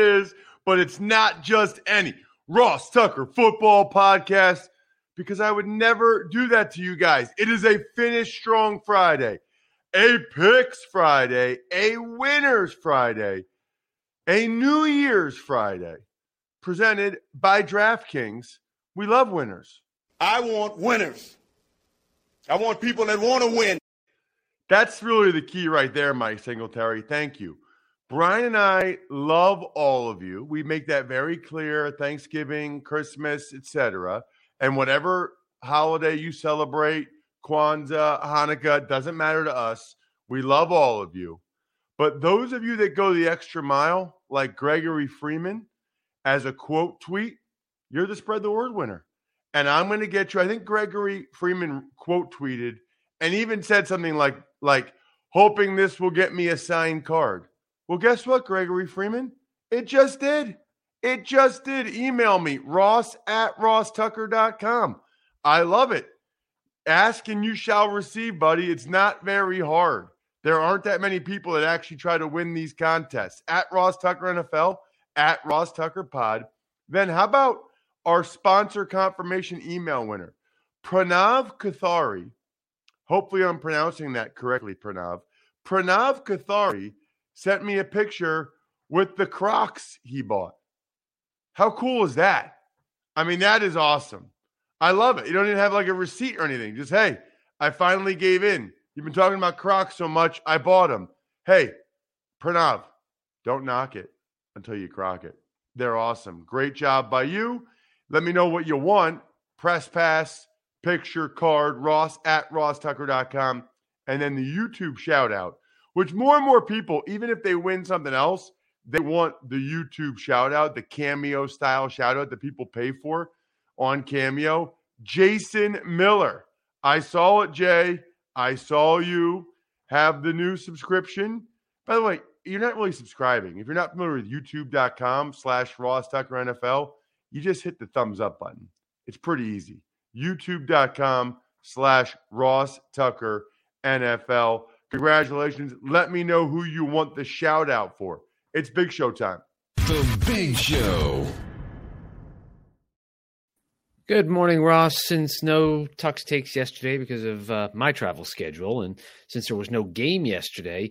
Is. But it's not just any. Ross Tucker Football Podcast because I would never do that to you guys. It is a finish strong Friday, a picks Friday, a winners Friday, a New Year's Friday presented by DraftKings. We love winners. I want winners. I want people that want to win. That's really the key right there, Mike Singletary. Thank you. Brian and I love all of you. We make that very clear. Thanksgiving, Christmas, etc., and whatever holiday you celebrate, Kwanzaa, Hanukkah, doesn't matter to us. We love all of you. But those of you that go the extra mile, like Gregory Freeman, as a quote tweet, you're the spread the word winner. And I'm going to get you. I think Gregory Freeman quote tweeted and even said something like like hoping this will get me a signed card. Well, guess what, Gregory Freeman? It just did. It just did. Email me, ross at rosstucker.com. I love it. Ask and you shall receive, buddy. It's not very hard. There aren't that many people that actually try to win these contests. At Ross Tucker NFL, at Ross Tucker Pod. Then how about our sponsor confirmation email winner, Pranav Kathari? Hopefully, I'm pronouncing that correctly, Pranav. Pranav Kathari sent me a picture with the Crocs he bought. How cool is that? I mean, that is awesome. I love it. You don't even have like a receipt or anything. Just, hey, I finally gave in. You've been talking about Crocs so much, I bought them. Hey, Pranav, don't knock it until you crock it. They're awesome. Great job by you. Let me know what you want. Press pass, picture card, ross at rosstucker.com, and then the YouTube shout out which more and more people, even if they win something else, they want the YouTube shout out, the cameo style shout out that people pay for on Cameo. Jason Miller. I saw it, Jay. I saw you have the new subscription. By the way, you're not really subscribing. If you're not familiar with youtube.com slash Ross Tucker NFL, you just hit the thumbs up button. It's pretty easy. YouTube.com slash Ross Tucker NFL. Congratulations. Let me know who you want the shout out for. It's Big Show time. The Big Show. Good morning, Ross. Since no Tux takes yesterday because of uh, my travel schedule, and since there was no game yesterday,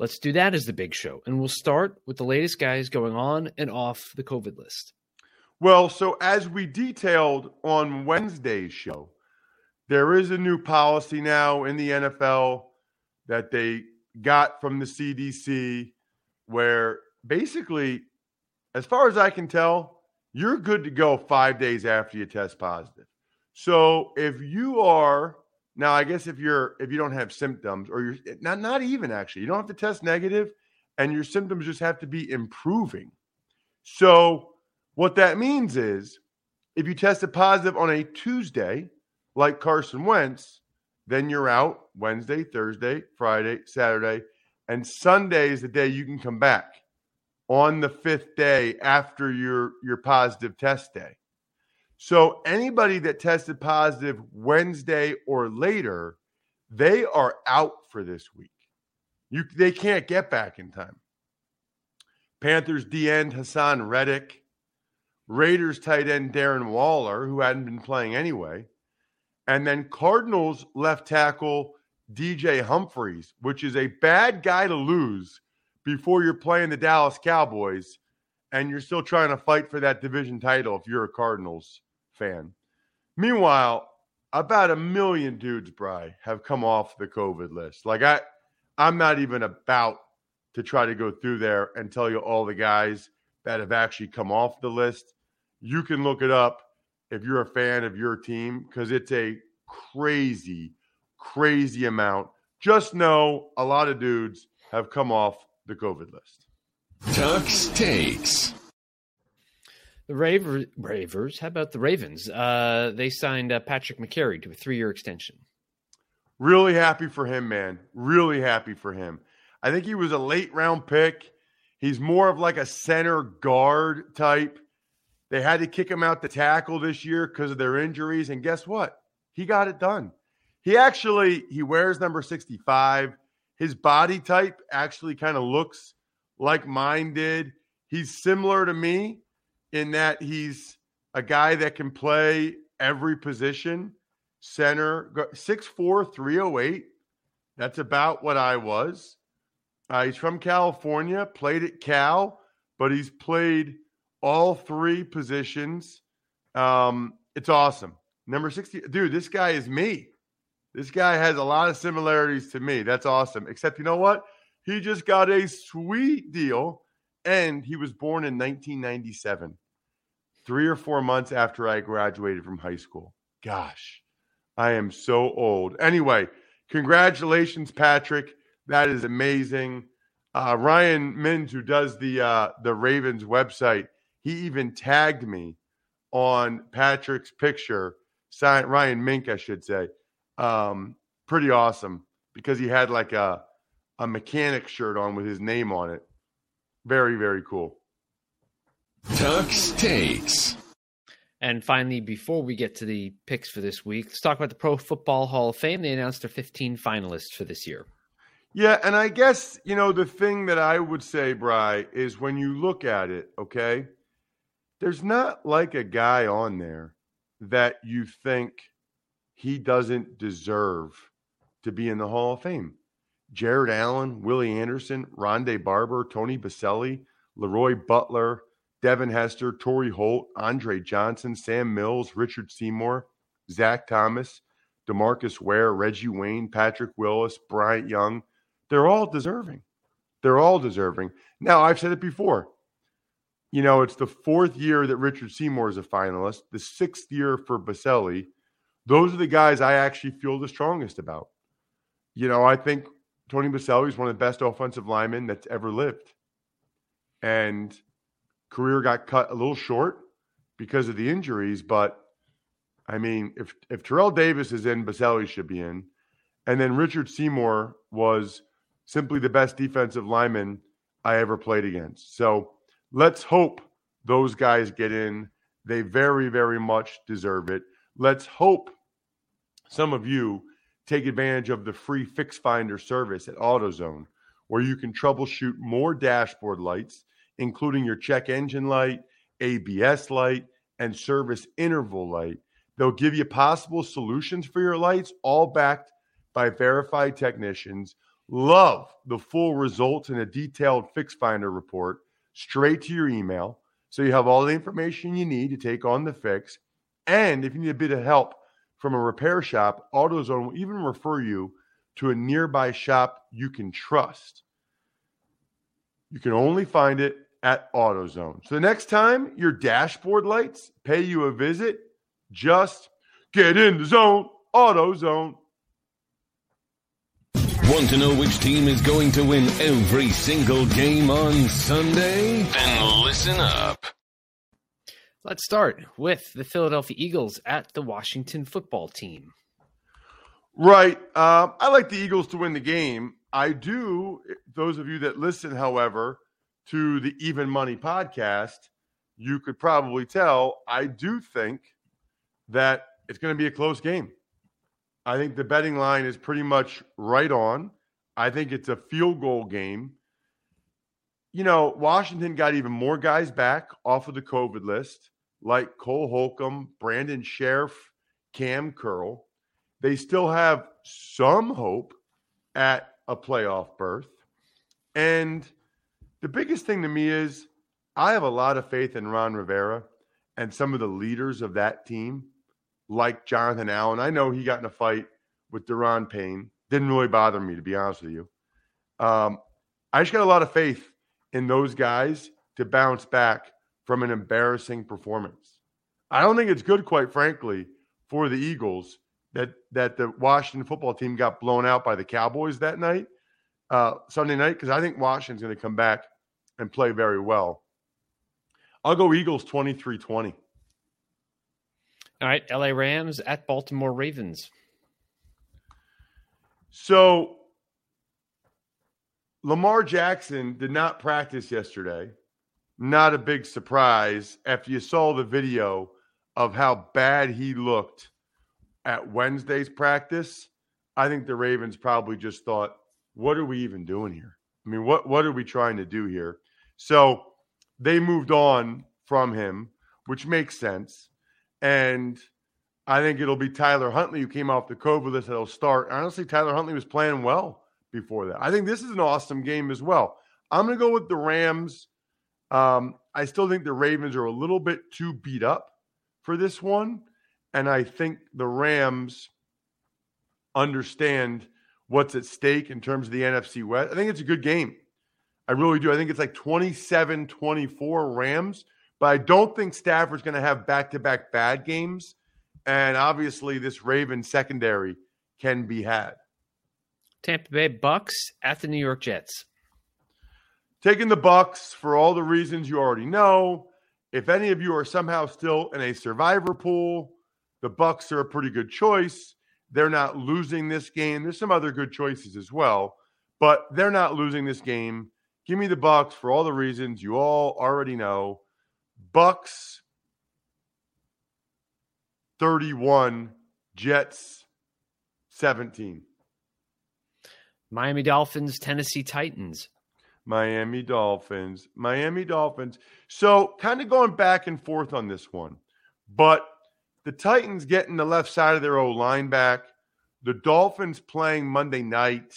let's do that as the big show. And we'll start with the latest guys going on and off the COVID list. Well, so as we detailed on Wednesday's show, there is a new policy now in the NFL that they got from the CDC where basically, as far as I can tell, you're good to go five days after you test positive. So if you are now, I guess if you're if you don't have symptoms or you're not not even actually, you don't have to test negative, and your symptoms just have to be improving. So what that means is if you tested positive on a Tuesday, like Carson Wentz, then you're out Wednesday, Thursday, Friday, Saturday, and Sunday is the day you can come back on the fifth day after your your positive test day. So anybody that tested positive Wednesday or later, they are out for this week. You they can't get back in time. Panthers D end Haason Reddick, Raiders tight end Darren Waller, who hadn't been playing anyway, and then Cardinals left tackle DJ Humphries, which is a bad guy to lose before you're playing the Dallas Cowboys and you're still trying to fight for that division title if you're a Cardinals fan. Meanwhile, about a million dudes, Bry, have come off the COVID list. Like I I'm not even about to try to go through there and tell you all the guys that have actually come off the list. You can look it up if you're a fan of your team because it's a crazy, crazy amount. Just know a lot of dudes have come off the COVID list. Tux takes. The Raver, Ravers, how about the Ravens? Uh, they signed uh, Patrick Mekari to a three year extension. Really happy for him, man. Really happy for him. I think he was a late round pick. He's more of like a center guard type. They had to kick him out the tackle this year because of their injuries. And guess what? He got it done. He actually he wears number 65. His body type actually kind of looks like mine did. He's similar to me in that he's a guy that can play every position. Center 6'4, 308. That's about what I was. Uh, he's from California, played at Cal, but he's played all three positions. Um, it's awesome. Number 60, dude, this guy is me. This guy has a lot of similarities to me. That's awesome. Except, you know what? He just got a sweet deal, and he was born in 1997, three or four months after I graduated from high school. Gosh, I am so old. Anyway, congratulations, Patrick. That is amazing. Uh, Ryan Mins, who does the uh, the Ravens website, he even tagged me on Patrick's picture. Ryan Mink, I should say. Um, pretty awesome because he had like a a mechanic shirt on with his name on it. Very very cool. Tux takes. And finally, before we get to the picks for this week, let's talk about the Pro Football Hall of Fame. They announced their 15 finalists for this year. Yeah, and I guess, you know, the thing that I would say, Bry, is when you look at it, okay, there's not like a guy on there that you think he doesn't deserve to be in the Hall of Fame. Jared Allen, Willie Anderson, Rondé Barber, Tony Boselli, Leroy Butler, Devin Hester, Torry Holt, Andre Johnson, Sam Mills, Richard Seymour, Zach Thomas, Demarcus Ware, Reggie Wayne, Patrick Willis, Bryant Young, they're all deserving. They're all deserving. Now, I've said it before. You know, it's the fourth year that Richard Seymour is a finalist, the sixth year for Boselli. Those are the guys I actually feel the strongest about. You know, I think Tony Boselli is one of the best offensive linemen that's ever lived. And career got cut a little short because of the injuries, but I mean, if if Terrell Davis is in, Boselli should be in. And then Richard Seymour was simply the best defensive lineman I ever played against. So let's hope those guys get in. They very, very much deserve it. Let's hope some of you take advantage of the free Fix Finder service at AutoZone, where you can troubleshoot more dashboard lights, including your check engine light, ABS light, and service interval light. They'll give you possible solutions for your lights, all backed by verified technicians Love the full results in a detailed Fix Finder report straight to your email. So you have all the information you need to take on the fix. And if you need a bit of help from a repair shop, AutoZone will even refer you to a nearby shop you can trust. You can only find it at AutoZone. So the next time your dashboard lights pay you a visit, just get in the zone, AutoZone. Want to know which team is going to win every single game on Sunday? Then listen up. Let's start with the Philadelphia Eagles at the Washington football team. Right. Uh, I like the Eagles to win the game. I do. Those of you that listen, however, to the Even Money podcast, you could probably tell I do think that it's going to be a close game. I think the betting line is pretty much right on. I think it's a field goal game. You know, Washington got even more guys back off of the COVID list, like Cole Holcomb, Brandon Scherff, Kam Curl. They still have some hope at a playoff berth. And the biggest thing to me is I have a lot of faith in Ron Rivera and some of the leaders of that team, like Jonathan Allen. I know he got in a fight with Daron Payne. Didn't really bother me, to be honest with you. Um, I just got a lot of faith in those guys to bounce back from an embarrassing performance. I don't think it's good, quite frankly, for the Eagles that that the Washington football team got blown out by the Cowboys that night, uh, Sunday night, because I think Washington's going to come back and play very well. I'll go Eagles 23 20. All right, LA Rams at Baltimore Ravens. So Lamar Jackson did not practice yesterday. Not a big surprise after you saw the video of how bad he looked at Wednesday's practice. I think the Ravens probably just thought, what are we even doing here? I mean, what what are we trying to do here? So they moved on from him, which makes sense. And I think it'll be Tyler Huntley who came off the COVID list that'll start. Honestly, Tyler Huntley was playing well before that. I think this is an awesome game as well. I'm going to go with the Rams. Um, I still think the Ravens are a little bit too beat up for this one. And I think the Rams understand what's at stake in terms of the NFC West. I think it's a good game. I really do. I think it's like 27 24 Rams, but I don't think Stafford's going to have back to back bad games. And obviously, this Raven secondary can be had. Tampa Bay Bucks at the New York Jets. Taking the Bucks for all the reasons you already know. If any of you are somehow still in a survivor pool, the Bucks are a pretty good choice. They're not losing this game. There's some other good choices as well, but they're not losing this game. Give me the Bucks for all the reasons you all already know. Bucks 31, Jets 17. Miami Dolphins, Tennessee Titans. Miami Dolphins, Miami Dolphins. So, kind of going back and forth on this one, but the Titans getting the left side of their O line back, the Dolphins playing Monday night.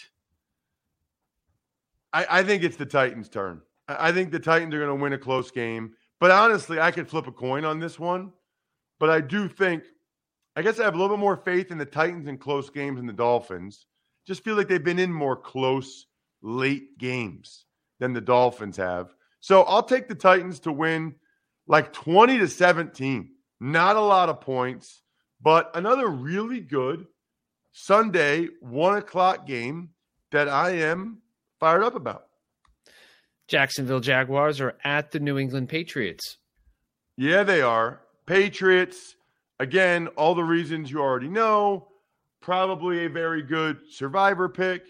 I, I think it's the Titans' turn. I, I think the Titans are going to win a close game. But honestly, I could flip a coin on this one. But I do think, I guess I have a little bit more faith in the Titans in close games than the Dolphins. Just feel like they've been in more close, late games than the Dolphins have. So I'll take the Titans to win like 20 to 17. Not a lot of points, but another really good Sunday, one o'clock game that I am fired up about. Jacksonville Jaguars are at the New England Patriots. Yeah, they are. Patriots, again, all the reasons you already know. Probably a very good survivor pick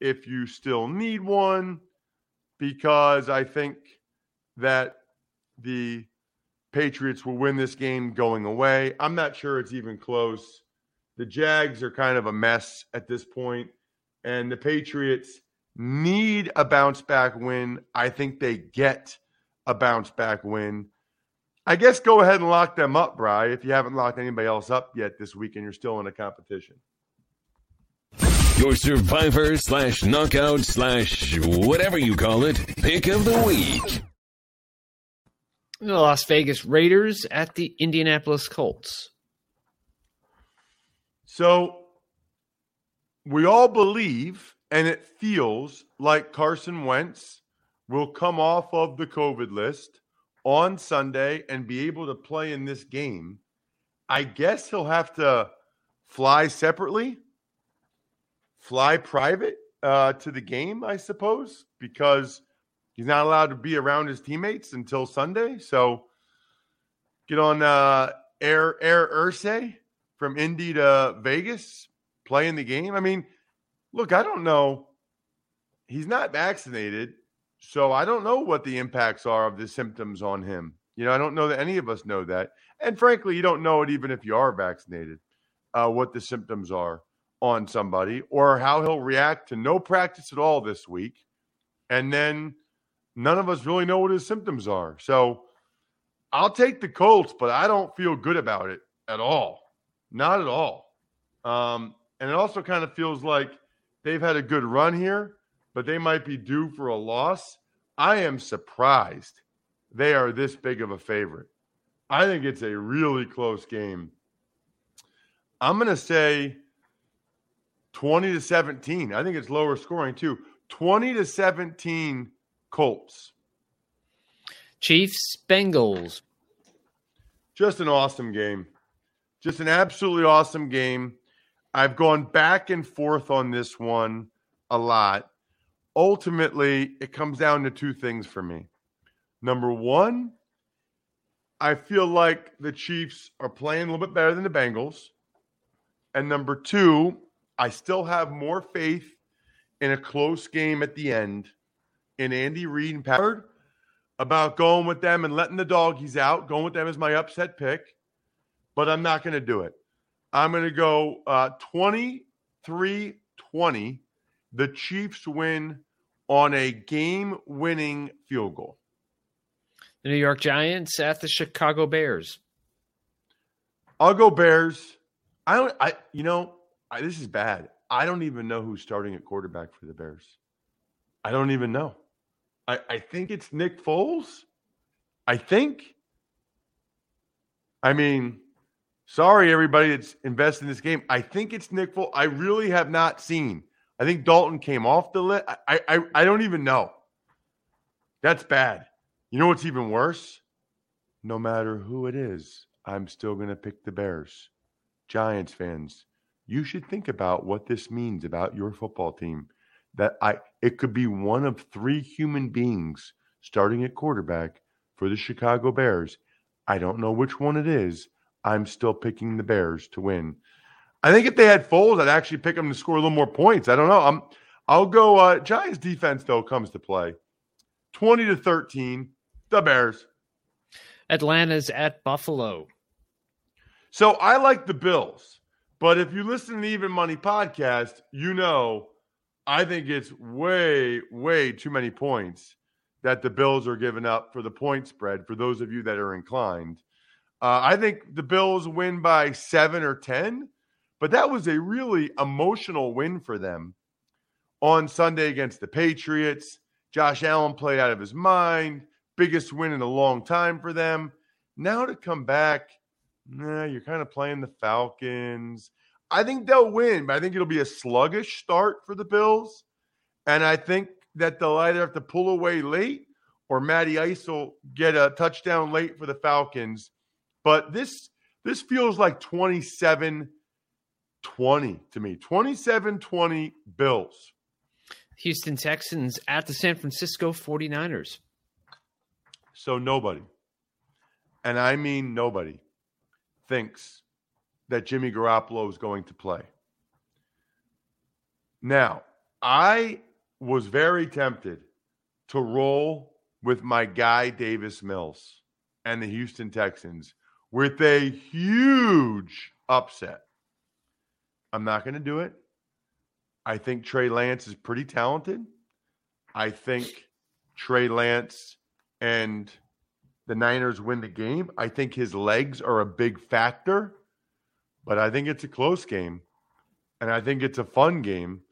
if you still need one, because I think that the Patriots will win this game going away. I'm not sure it's even close. The Jags are kind of a mess at this point, and the Patriots need a bounce back win. I think they get a bounce back win. I guess go ahead and lock them up, Bry, if you haven't locked anybody else up yet this week and you're still in a competition. Your survivor slash knockout slash whatever you call it pick of the week. The Las Vegas Raiders at the Indianapolis Colts. So we all believe, and it feels like Carson Wentz will come off of the COVID list on Sunday and be able to play in this game. I guess he'll have to fly separately, fly private uh, to the game, I suppose, because he's not allowed to be around his teammates until Sunday. So get on uh, Air Air Ursay from Indy to Vegas, play in the game. I mean, look, I don't know. He's not vaccinated, so I don't know what the impacts are of the symptoms on him. You know, I don't know that any of us know that. And frankly, you don't know it even if you are vaccinated, uh, what the symptoms are on somebody or how he'll react to no practice at all this week. And then none of us really know what his symptoms are. So I'll take the Colts, but I don't feel good about it at all. Not at all. Um, and it also kind of feels like they've had a good run here, but they might be due for a loss. I am surprised they are this big of a favorite. I think it's a really close game. I'm going to say 20 to 17. I think it's lower scoring too. 20 to 17 Colts. Chiefs, Bengals. Just an awesome game. Just an absolutely awesome game. I've gone back and forth on this one a lot. Ultimately, it comes down to two things for me. Number one, I feel like the Chiefs are playing a little bit better than the Bengals. And number two, I still have more faith in a close game at the end in Andy Reid and Pat about going with them and letting the doggies out, going with them as my upset pick. But I'm not going to do it. I'm going to go uh, 23 20. The Chiefs win on a game winning field goal. The New York Giants at the Chicago Bears. I'll go Bears. I don't, I, you know, I, this is bad. I don't even know who's starting at quarterback for the Bears. I don't even know. I, I think it's Nick Foles. I think. I mean, sorry, everybody that's invested in this game. I think it's Nick Foles. I really have not seen. I think Dalton came off the list. I, I, I don't even know. That's bad. You know what's even worse? No matter who it is, I'm still going to pick the Bears. Giants fans, you should think about what this means about your football team. That I it could be one of three human beings starting at quarterback for the Chicago Bears. I don't know which one it is. I'm still picking the Bears to win. I think if they had Foles, I'd actually pick them to score a little more points. I don't know. I'm I'll go uh Giants defense though comes to play. 20 to 13, the Bears. Atlanta's at Buffalo. So I like the Bills, but if you listen to the Even Money podcast, you know I think it's way, way too many points that the Bills are giving up for the point spread. For those of you that are inclined, uh, I think the Bills win by seven or ten, but that was a really emotional win for them on Sunday against the Patriots. Josh Allen played out of his mind, biggest win in a long time for them. Now to come back nah, you're kind of playing the Falcons. I think they'll win, but I think it'll be a sluggish start for the Bills. And I think that they'll either have to pull away late or Matty Ice will get a touchdown late for the Falcons. But this this feels like 27 20 to me. 27 20 Bills. Houston Texans at the San Francisco 49ers. So nobody, and I mean nobody, thinks that Jimmy Garoppolo is going to play. Now, I was very tempted to roll with my guy Davis Mills and the Houston Texans with a huge upset. I'm not going to do it. I think Trey Lance is pretty talented. I think Trey Lance and the Niners win the game. I think his legs are a big factor, but I think it's a close game. And I think it's a fun game.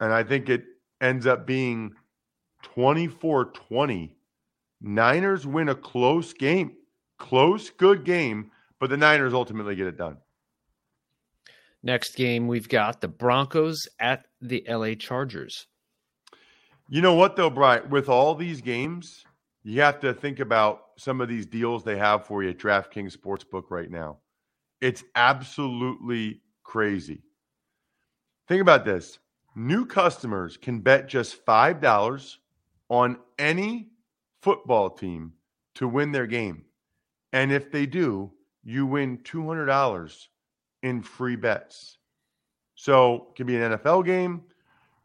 And I think it ends up being 24 20. Niners win a close game, close, good game, but the Niners ultimately get it done. Next game, we've got the Broncos at the LA Chargers. You know what, though, Brian? With all these games, you have to think about some of these deals they have for you at DraftKings Sportsbook right now. It's absolutely crazy. Think about this new customers can bet just $5 on any football team to win their game. And if they do, you win $200 in free bets. So, it could be an NFL game,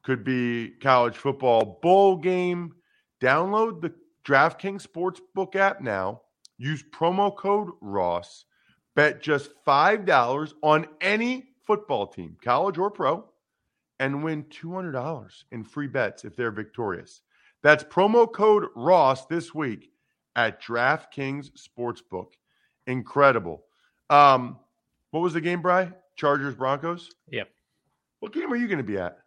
could be college football bowl game. Download the DraftKings Sportsbook app now. Use promo code Ross. Bet just $5 on any football team, college or pro, and win $200 in free bets if they're victorious. That's promo code Ross this week at DraftKings Sportsbook. Incredible. Um, what was the game, Bry? Chargers Broncos? Yep. What game are you going to be at?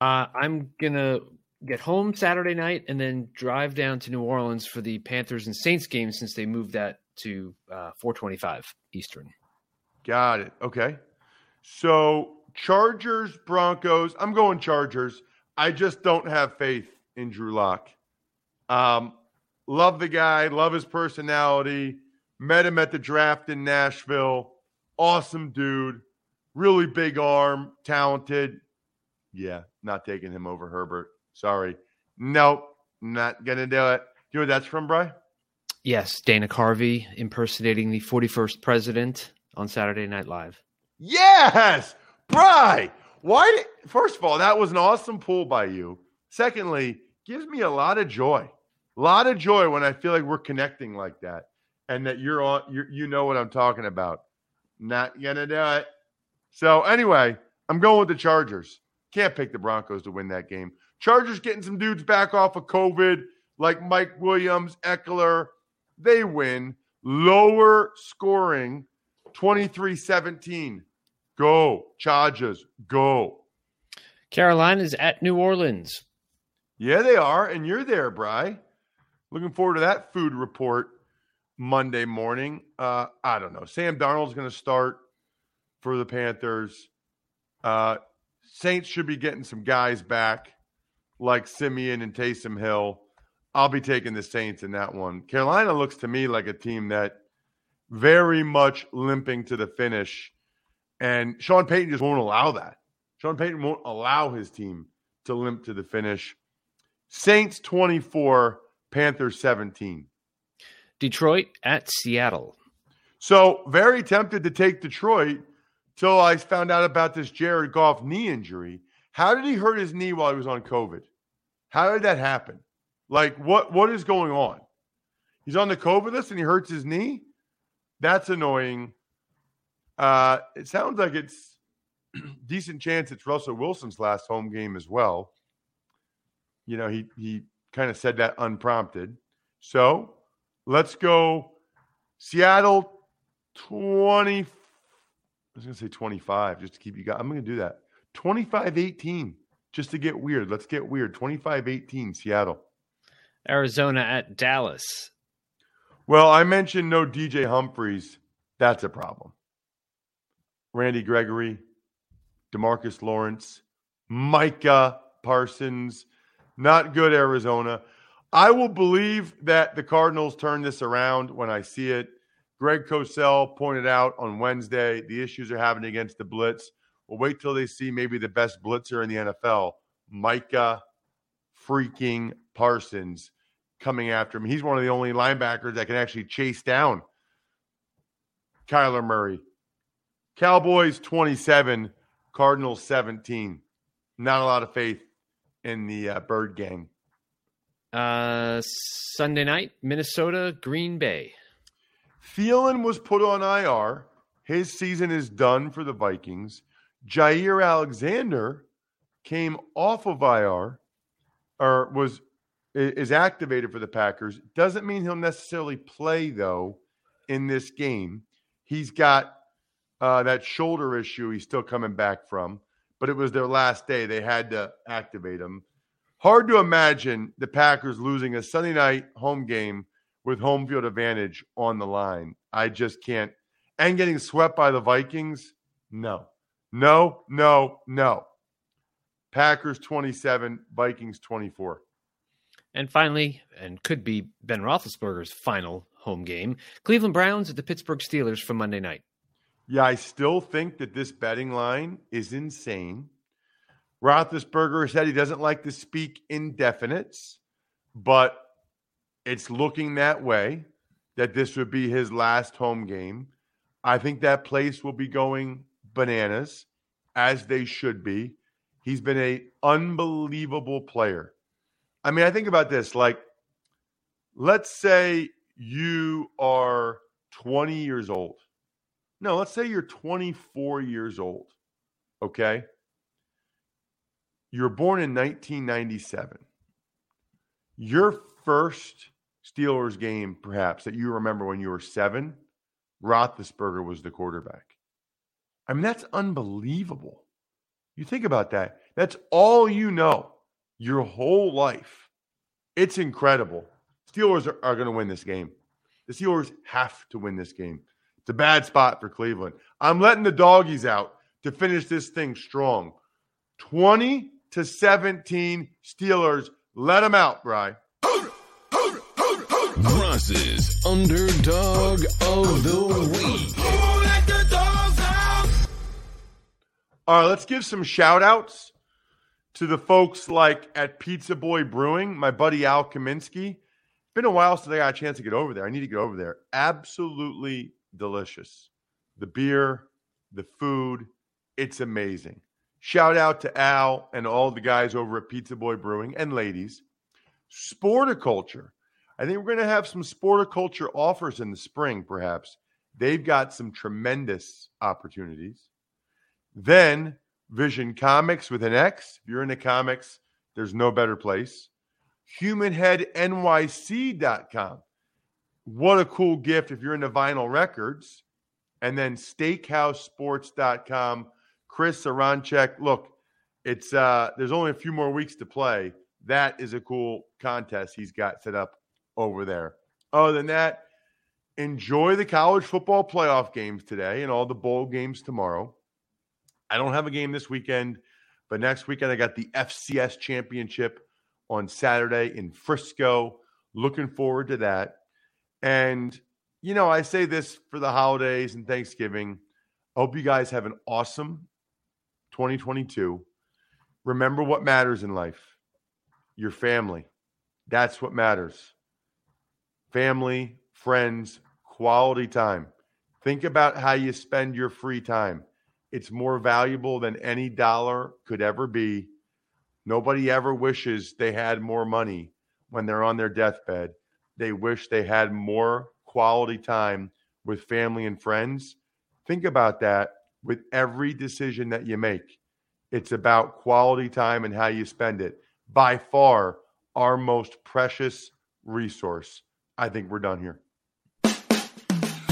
Uh, I'm gonna get home Saturday night and then drive down to New Orleans for the Panthers and Saints game since they moved that to uh, 4:25 Eastern. Got it. Okay. So Chargers, Broncos. I'm going Chargers. I just don't have faith in Drew Lock. Um, love the guy, love his personality. Met him at the draft in Nashville. Awesome dude. Really big arm, talented. Yeah, not taking him over Herbert. Sorry. Nope, not gonna do it. Do you know what that's from, Bry? Yes, Dana Carvey impersonating the 41st president on Saturday Night Live. Yes, Bry. Why? Did, first of all, that was an awesome pull by you. Secondly, gives me a lot of joy. A lot of joy when I feel like we're connecting like that, and that you're on. you you know what I'm talking about. Not gonna do it. So anyway, I'm going with the Chargers. Can't pick the Broncos to win that game. Chargers getting some dudes back off of COVID, like Mike Williams, Ekeler. They win. Lower scoring, 23 17. Go. Chargers. Go. Carolina's at New Orleans. Yeah, they are. And you're there, Bry. Looking forward to that food report Monday morning. Uh, I don't know. Sam Darnold's going to start for the Panthers. Uh, Saints should be getting some guys back like Siemian and Taysom Hill. I'll be taking the Saints in that one. Carolina looks to me like a team that very much limping to the finish. And Sean Payton just won't allow that. Sean Payton won't allow his team to limp to the finish. Saints 24, Panthers 17. Detroit at Seattle. So, very tempted to take Detroit till I found out about this Jared Goff knee injury. How did he hurt his knee while he was on COVID? How did that happen? Like, what what is going on? He's on the COVID list and he hurts his knee. That's annoying. Uh, it sounds like it's decent chance it's Russell Wilson's last home game as well. You know, he he kind of said that unprompted. So let's go Seattle 20. I was going to say 25 just to keep you guys. I'm going to do that. 25 18 just to get weird. Let's get weird. 25 18 Seattle. Arizona at Dallas. Well, I mentioned no DJ Humphries. That's a problem. Randy Gregory, Demarcus Lawrence, Micah Parsons. Not good, Arizona. I will believe that the Cardinals turn this around when I see it. Greg Cosell pointed out on Wednesday the issues are having against the Blitz. We'll wait till they see maybe the best blitzer in the NFL, Micah freaking Parsons, coming after him. He's one of the only linebackers that can actually chase down Kyler Murray. Cowboys 27, Cardinals 17. Not a lot of faith in the uh, Bird game? Uh, Sunday night, Minnesota, Green Bay. Thielen was put on IR. His season is done for the Vikings. Jaire Alexander came off of IR or was is activated for the Packers. Doesn't mean he'll necessarily play though in this game. He's got uh, that shoulder issue he's still coming back from, but it was their last day. They had to activate him. Hard to imagine the Packers losing a Sunday night home game with home field advantage on the line. I just can't. And getting swept by the Vikings? No. No, no, no. Packers 27, Vikings 24. And finally, and could be Ben Roethlisberger's final home game, Cleveland Browns at the Pittsburgh Steelers for Monday night. Yeah, I still think that this betting line is insane. Roethlisberger said he doesn't like to speak indefinites, but it's looking that way that this would be his last home game. I think that place will be going bananas, as they should be. He's been a unbelievable player. I mean, I think about this like, let's say you are 20 years old. No, let's say you're 24 years old. Okay. You're born in 1997. Your first Steelers game, perhaps, that you remember when you were seven, Roethlisberger was the quarterback. I mean, that's unbelievable. You think about that. That's all you know your whole life. It's incredible. Steelers are, are going to win this game. The Steelers have to win this game. It's a bad spot for Cleveland. I'm letting the doggies out to finish this thing strong. 20 to 17 Steelers. Let them out, Bry. Ross's underdog of the week. All right, let's give some shout outs to the folks like at Pizza Boy Brewing, my buddy Al Kaminsky. It's Been a while since I got a chance to get over there. I need to get over there. Absolutely delicious. The beer, the food, it's amazing. Shout out to Al and all the guys over at Pizza Boy Brewing and ladies. Sporticulture. I think we're going to have some sporticulture offers in the spring, perhaps. They've got some tremendous opportunities. Then Vision Comics with an X. If you're into comics, there's no better place. HumanHeadNYC.com. What a cool gift if you're into vinyl records. And then SteakhouseSports.com. Chris Aranchek. Look, it's uh there's only a few more weeks to play. That is a cool contest he's got set up over there. Other than that, enjoy the college football playoff games today and all the bowl games tomorrow. I don't have a game this weekend, but next weekend I got the FCS championship on Saturday in Frisco. Looking forward to that. And, you know, I say this for the holidays and Thanksgiving. I hope you guys have an awesome 2022. Remember what matters in life your family. That's what matters. Family, friends, quality time. Think about how you spend your free time. It's more valuable than any dollar could ever be. Nobody ever wishes they had more money when they're on their deathbed. They wish they had more quality time with family and friends. Think about that with every decision that you make. It's about quality time and how you spend it. By far, our most precious resource. I think we're done here.